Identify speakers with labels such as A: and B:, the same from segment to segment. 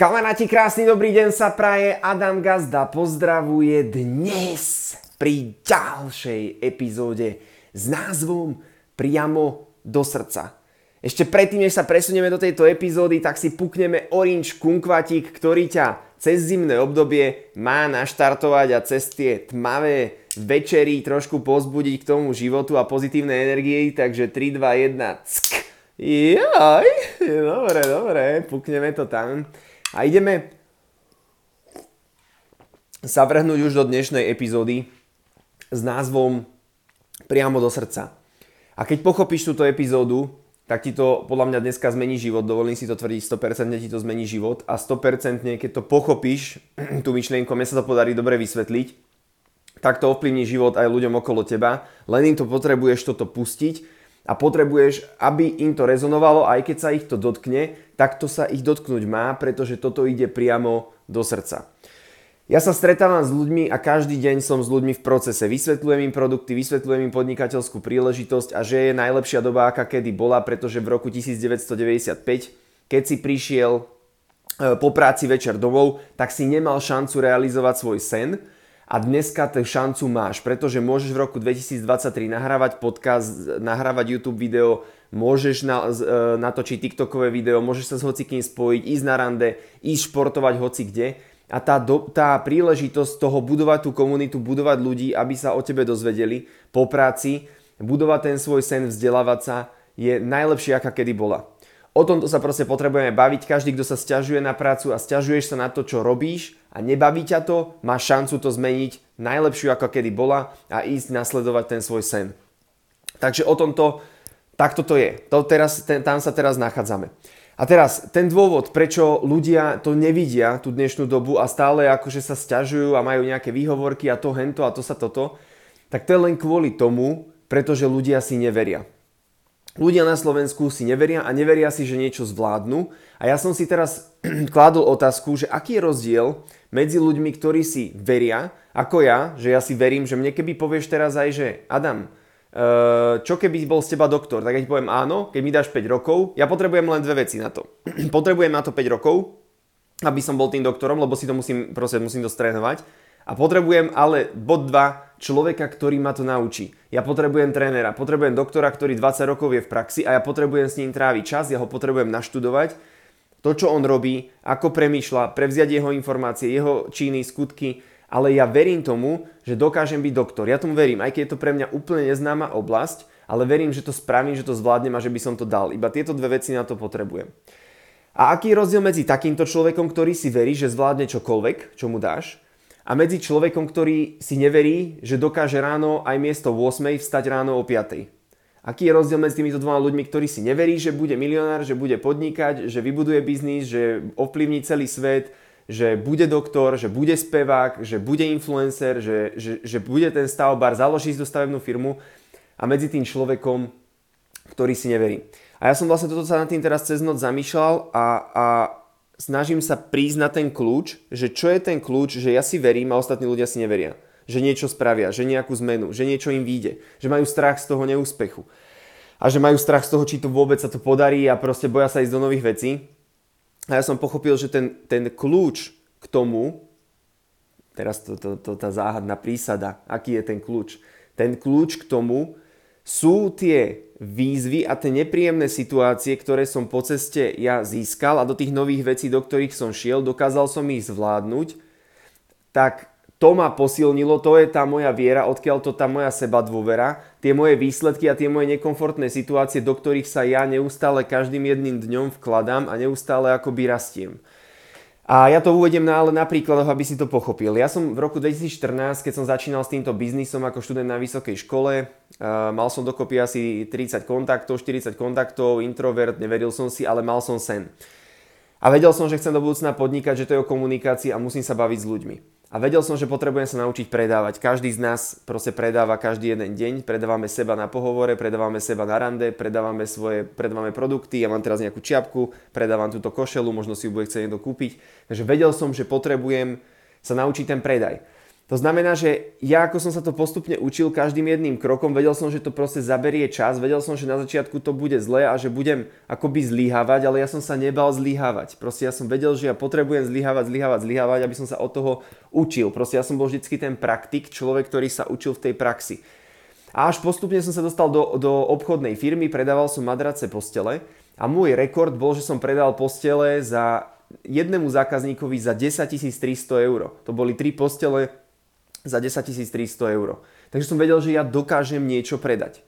A: Kamaráti, krásny dobrý deň sa praje. Adam Gazda pozdravuje dnes pri ďalšej epizóde s názvom Priamo do srdca. Ešte predtým, než sa presunieme do tejto epizódy, tak si pukneme Orange Kunkvatík, ktorý ťa cez zimné obdobie má naštartovať a cez tie tmavé večery trošku pozbudiť k tomu životu a pozitívnej energii. Takže 3, 2, 1, ck. Jaj, dobre, dobre, pukneme to tam. A ideme sa vrhnúť už do dnešnej epizódy s názvom Priamo do srdca. A keď pochopíš túto epizódu, tak ti to podľa mňa dneska zmení život, dovolím si to tvrdiť, 100% ti to zmení život. A 100% keď to pochopíš, tú myšlienku, mne sa to podarí dobre vysvetliť, tak to ovplyvní život aj ľuďom okolo teba, len im to potrebuješ toto pustiť a potrebuješ, aby im to rezonovalo, aj keď sa ich to dotkne, tak to sa ich dotknúť má, pretože toto ide priamo do srdca. Ja sa stretávam s ľuďmi a každý deň som s ľuďmi v procese. Vysvetľujem im produkty, vysvetľujem im podnikateľskú príležitosť a že je najlepšia doba, aká kedy bola, pretože v roku 1995, keď si prišiel e, po práci večer domov, tak si nemal šancu realizovať svoj sen, a dneska tú šancu máš, pretože môžeš v roku 2023 nahrávať podcast, nahrávať YouTube video, môžeš na, e, natočiť TikTokové video, môžeš sa s hocikým spojiť, ísť na rande, ísť športovať hoci kde. A tá, do, tá príležitosť toho budovať tú komunitu, budovať ľudí, aby sa o tebe dozvedeli po práci, budovať ten svoj sen, vzdelávať sa, je najlepšia, aká kedy bola. O tomto sa proste potrebujeme baviť. Každý, kto sa stiažuje na prácu a stiažuješ sa na to, čo robíš a nebaví ťa to, má šancu to zmeniť najlepšiu, ako kedy bola a ísť nasledovať ten svoj sen. Takže o tomto, takto to je. To teraz, ten, tam sa teraz nachádzame. A teraz, ten dôvod, prečo ľudia to nevidia, tú dnešnú dobu a stále akože sa stiažujú a majú nejaké výhovorky a to hento a to sa toto, tak to je len kvôli tomu, pretože ľudia si neveria. Ľudia na Slovensku si neveria a neveria si, že niečo zvládnu. A ja som si teraz kládol otázku, že aký je rozdiel medzi ľuďmi, ktorí si veria, ako ja, že ja si verím, že mne keby povieš teraz aj, že Adam, eh, čo keby bol z teba doktor, tak ja ti poviem áno, keď mi dáš 5 rokov, ja potrebujem len dve veci na to. potrebujem na to 5 rokov, aby som bol tým doktorom, lebo si to musím, proste musím to. A potrebujem ale bod 2, človeka, ktorý ma to naučí. Ja potrebujem trénera, potrebujem doktora, ktorý 20 rokov je v praxi a ja potrebujem s ním tráviť čas, ja ho potrebujem naštudovať, to, čo on robí, ako premýšľa, prevziať jeho informácie, jeho činy, skutky, ale ja verím tomu, že dokážem byť doktor. Ja tomu verím, aj keď je to pre mňa úplne neznáma oblasť, ale verím, že to spravím, že to zvládnem a že by som to dal. Iba tieto dve veci na to potrebujem. A aký je rozdiel medzi takýmto človekom, ktorý si verí, že zvládne čokoľvek, čo mu dáš, a medzi človekom, ktorý si neverí, že dokáže ráno aj miesto 8 vstať ráno o 5. Aký je rozdiel medzi týmito dvoma ľuďmi, ktorí si neverí, že bude milionár, že bude podnikať, že vybuduje biznis, že ovplyvní celý svet, že bude doktor, že bude spevák, že bude influencer, že, že, že bude ten stavbar, založí si stavebnú firmu a medzi tým človekom, ktorý si neverí. A ja som vlastne toto sa nad tým teraz cez noc zamýšľal a, a snažím sa na ten kľúč, že čo je ten kľúč, že ja si verím a ostatní ľudia si neveria. Že niečo spravia, že nejakú zmenu, že niečo im vyjde, že majú strach z toho neúspechu. A že majú strach z toho, či to vôbec sa to podarí a proste boja sa ísť do nových vecí. A ja som pochopil, že ten, ten kľúč k tomu, teraz to, to, to, tá záhadná prísada, aký je ten kľúč. Ten kľúč k tomu sú tie výzvy a tie nepríjemné situácie, ktoré som po ceste ja získal a do tých nových vecí, do ktorých som šiel, dokázal som ich zvládnuť, tak to ma posilnilo, to je tá moja viera, odkiaľ to tá moja seba dôvera, tie moje výsledky a tie moje nekomfortné situácie, do ktorých sa ja neustále každým jedným dňom vkladám a neustále akoby rastiem. A ja to uvediem na, ale na príkladoch, aby si to pochopil. Ja som v roku 2014, keď som začínal s týmto biznisom ako študent na vysokej škole, uh, mal som dokopy asi 30 kontaktov, 40 kontaktov, introvert, neveril som si, ale mal som sen. A vedel som, že chcem do budúcna podnikať, že to je o komunikácii a musím sa baviť s ľuďmi. A vedel som, že potrebujem sa naučiť predávať. Každý z nás proste predáva každý jeden deň. Predávame seba na pohovore, predávame seba na rande, predávame svoje, predávame produkty. Ja mám teraz nejakú čiapku, predávam túto košelu, možno si ju bude chcieť niekto kúpiť. Takže vedel som, že potrebujem sa naučiť ten predaj. To znamená, že ja ako som sa to postupne učil každým jedným krokom, vedel som, že to proste zaberie čas, vedel som, že na začiatku to bude zle a že budem akoby zlyhávať, ale ja som sa nebal zlyhávať. Proste ja som vedel, že ja potrebujem zlyhávať, zlyhávať, zlyhávať, aby som sa od toho učil. Proste ja som bol vždycky ten praktik, človek, ktorý sa učil v tej praxi. A až postupne som sa dostal do, do obchodnej firmy, predával som madrace postele a môj rekord bol, že som predal postele za jednému zákazníkovi za 10 300 eur. To boli tri postele za 10 300 eur. Takže som vedel, že ja dokážem niečo predať.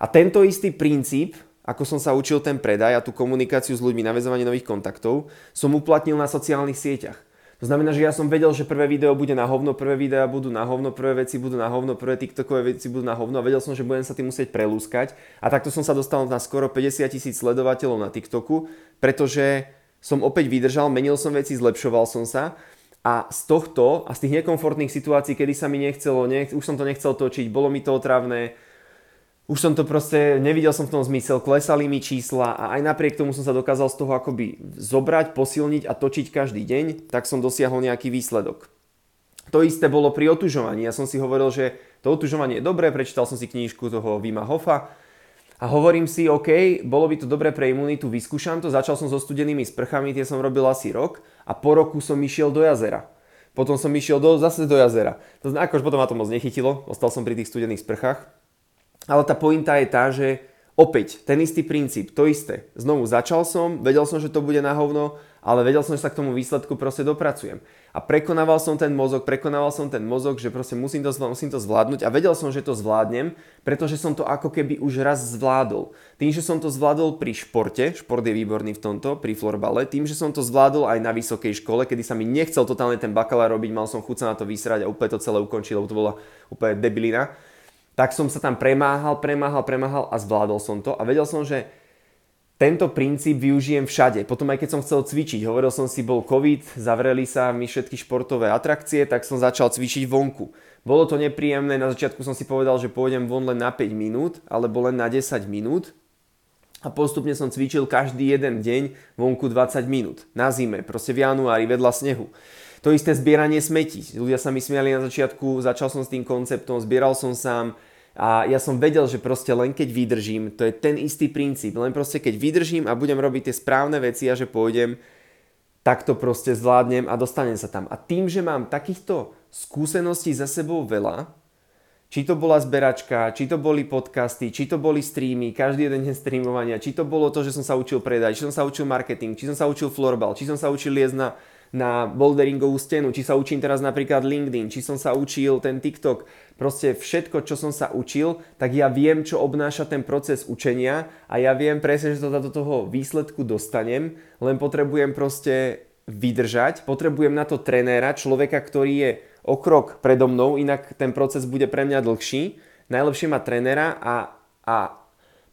A: A tento istý princíp, ako som sa učil ten predaj a tú komunikáciu s ľuďmi, navezovanie nových kontaktov, som uplatnil na sociálnych sieťach. To znamená, že ja som vedel, že prvé video bude na hovno, prvé videá budú na hovno, prvé veci budú na hovno, prvé TikTokové veci budú na hovno a vedel som, že budem sa tým musieť prelúskať. A takto som sa dostal na skoro 50 tisíc sledovateľov na TikToku, pretože som opäť vydržal, menil som veci, zlepšoval som sa a z tohto a z tých nekomfortných situácií, kedy sa mi nechcelo, nech, už som to nechcel točiť, bolo mi to otravné, už som to proste, nevidel som v tom zmysel, klesali mi čísla a aj napriek tomu som sa dokázal z toho akoby zobrať, posilniť a točiť každý deň, tak som dosiahol nejaký výsledok. To isté bolo pri otužovaní. Ja som si hovoril, že to otužovanie je dobré, prečítal som si knížku toho Vima Hoffa a hovorím si, OK, bolo by to dobré pre imunitu, vyskúšam to, začal som so studenými sprchami, tie som robil asi rok a po roku som išiel do jazera. Potom som išiel do, zase do jazera. To znamená, akož potom ma to moc nechytilo, ostal som pri tých studených sprchách. Ale tá pointa je tá, že opäť ten istý princíp, to isté. Znovu začal som, vedel som, že to bude na hovno, ale vedel som, že sa k tomu výsledku proste dopracujem. A prekonával som ten mozog, prekonával som ten mozog, že proste musím to, musím to zvládnuť a vedel som, že to zvládnem, pretože som to ako keby už raz zvládol. Tým, že som to zvládol pri športe, šport je výborný v tomto, pri florbale, tým, že som to zvládol aj na vysokej škole, kedy sa mi nechcel totálne ten bakalár robiť, mal som chuť sa na to vysrať a úplne to celé ukončiť, lebo to bola úplne debilina, tak som sa tam premáhal, premáhal, premáhal a zvládol som to a vedel som, že tento princíp využijem všade. Potom aj keď som chcel cvičiť, hovoril som si, bol COVID, zavreli sa mi všetky športové atrakcie, tak som začal cvičiť vonku. Bolo to nepríjemné, na začiatku som si povedal, že pôjdem von len na 5 minút, alebo len na 10 minút. A postupne som cvičil každý jeden deň vonku 20 minút. Na zime, proste v januári vedľa snehu. To isté zbieranie smetí. Ľudia sa mi smiali na začiatku, začal som s tým konceptom, zbieral som sám, a ja som vedel, že proste len keď vydržím, to je ten istý princíp, len proste keď vydržím a budem robiť tie správne veci a že pôjdem, tak to proste zvládnem a dostanem sa tam. A tým, že mám takýchto skúseností za sebou veľa, či to bola zberačka, či to boli podcasty, či to boli streamy, každý jeden deň streamovania, či to bolo to, že som sa učil predať, či som sa učil marketing, či som sa učil florbal, či som sa učil liesť na na boulderingovú stenu, či sa učím teraz napríklad LinkedIn, či som sa učil ten TikTok, proste všetko, čo som sa učil, tak ja viem, čo obnáša ten proces učenia a ja viem presne, že to do toho výsledku dostanem, len potrebujem proste vydržať, potrebujem na to trenéra, človeka, ktorý je o krok predo mnou, inak ten proces bude pre mňa dlhší. Najlepšie mať trenéra a, a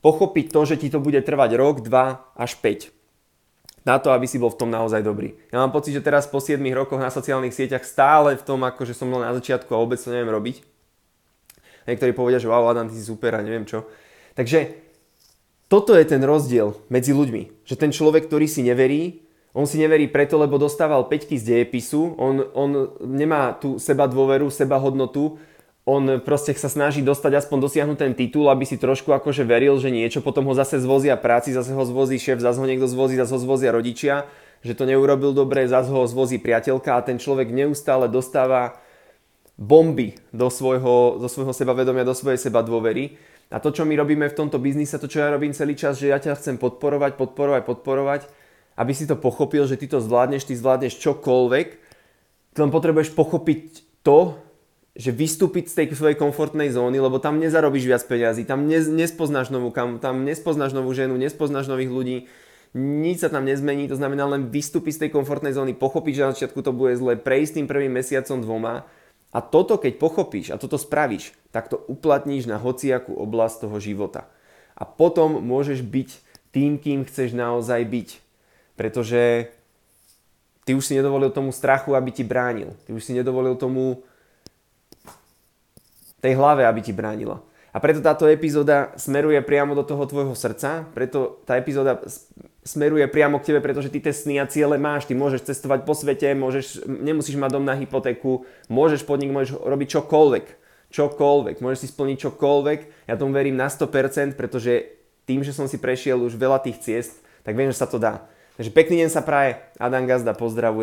A: pochopiť to, že ti to bude trvať rok, 2 až 5 na to, aby si bol v tom naozaj dobrý. Ja mám pocit, že teraz po 7 rokoch na sociálnych sieťach stále v tom, ako som bol na začiatku a vôbec to neviem robiť. Niektorí povedia, že wow, Adam, ty si super a neviem čo. Takže toto je ten rozdiel medzi ľuďmi. Že ten človek, ktorý si neverí, on si neverí preto, lebo dostával 5 z dejepisu, on, on nemá tú seba dôveru, seba hodnotu, on proste sa snaží dostať aspoň dosiahnuť ten titul, aby si trošku akože veril, že niečo, potom ho zase zvozia práci, zase ho zvozí šéf, zase ho niekto zvozí, zase ho zvozia rodičia, že to neurobil dobre, zase ho zvozí priateľka a ten človek neustále dostáva bomby do svojho, do svojho sebavedomia, do svojej seba dôvery. A to, čo my robíme v tomto biznise, to, čo ja robím celý čas, že ja ťa chcem podporovať, podporovať, podporovať, aby si to pochopil, že ty to zvládneš, ty zvládneš čokoľvek, len potrebuješ pochopiť to, že vystúpiť z tej svojej komfortnej zóny, lebo tam nezarobíš viac peniazy, tam ne, nespoznáš novú kam, tam nespoznáš novú ženu, nespoznáš nových ľudí, nič sa tam nezmení, to znamená len vystúpiť z tej komfortnej zóny, pochopiť, že na začiatku to bude zle, prejsť tým prvým mesiacom dvoma a toto keď pochopíš a toto spravíš, tak to uplatníš na hociakú oblasť toho života. A potom môžeš byť tým, kým chceš naozaj byť. Pretože ty už si nedovolil tomu strachu, aby ti bránil. Ty už si nedovolil tomu tej hlave, aby ti bránila. A A preto táto epizóda smeruje priamo do toho tvojho srdca, preto tá epizóda smeruje priamo k tebe, pretože ty tie sny a ciele máš, ty môžeš cestovať po svete, môžeš, nemusíš mať dom na hypotéku, môžeš podnik, môžeš robiť čokoľvek, čokoľvek, môžeš si splniť čokoľvek, ja tomu verím na 100%, pretože tým, že som si prešiel už veľa tých ciest, tak viem, že sa to dá. Takže pekný deň sa praje, Adam Gazda pozdravuje.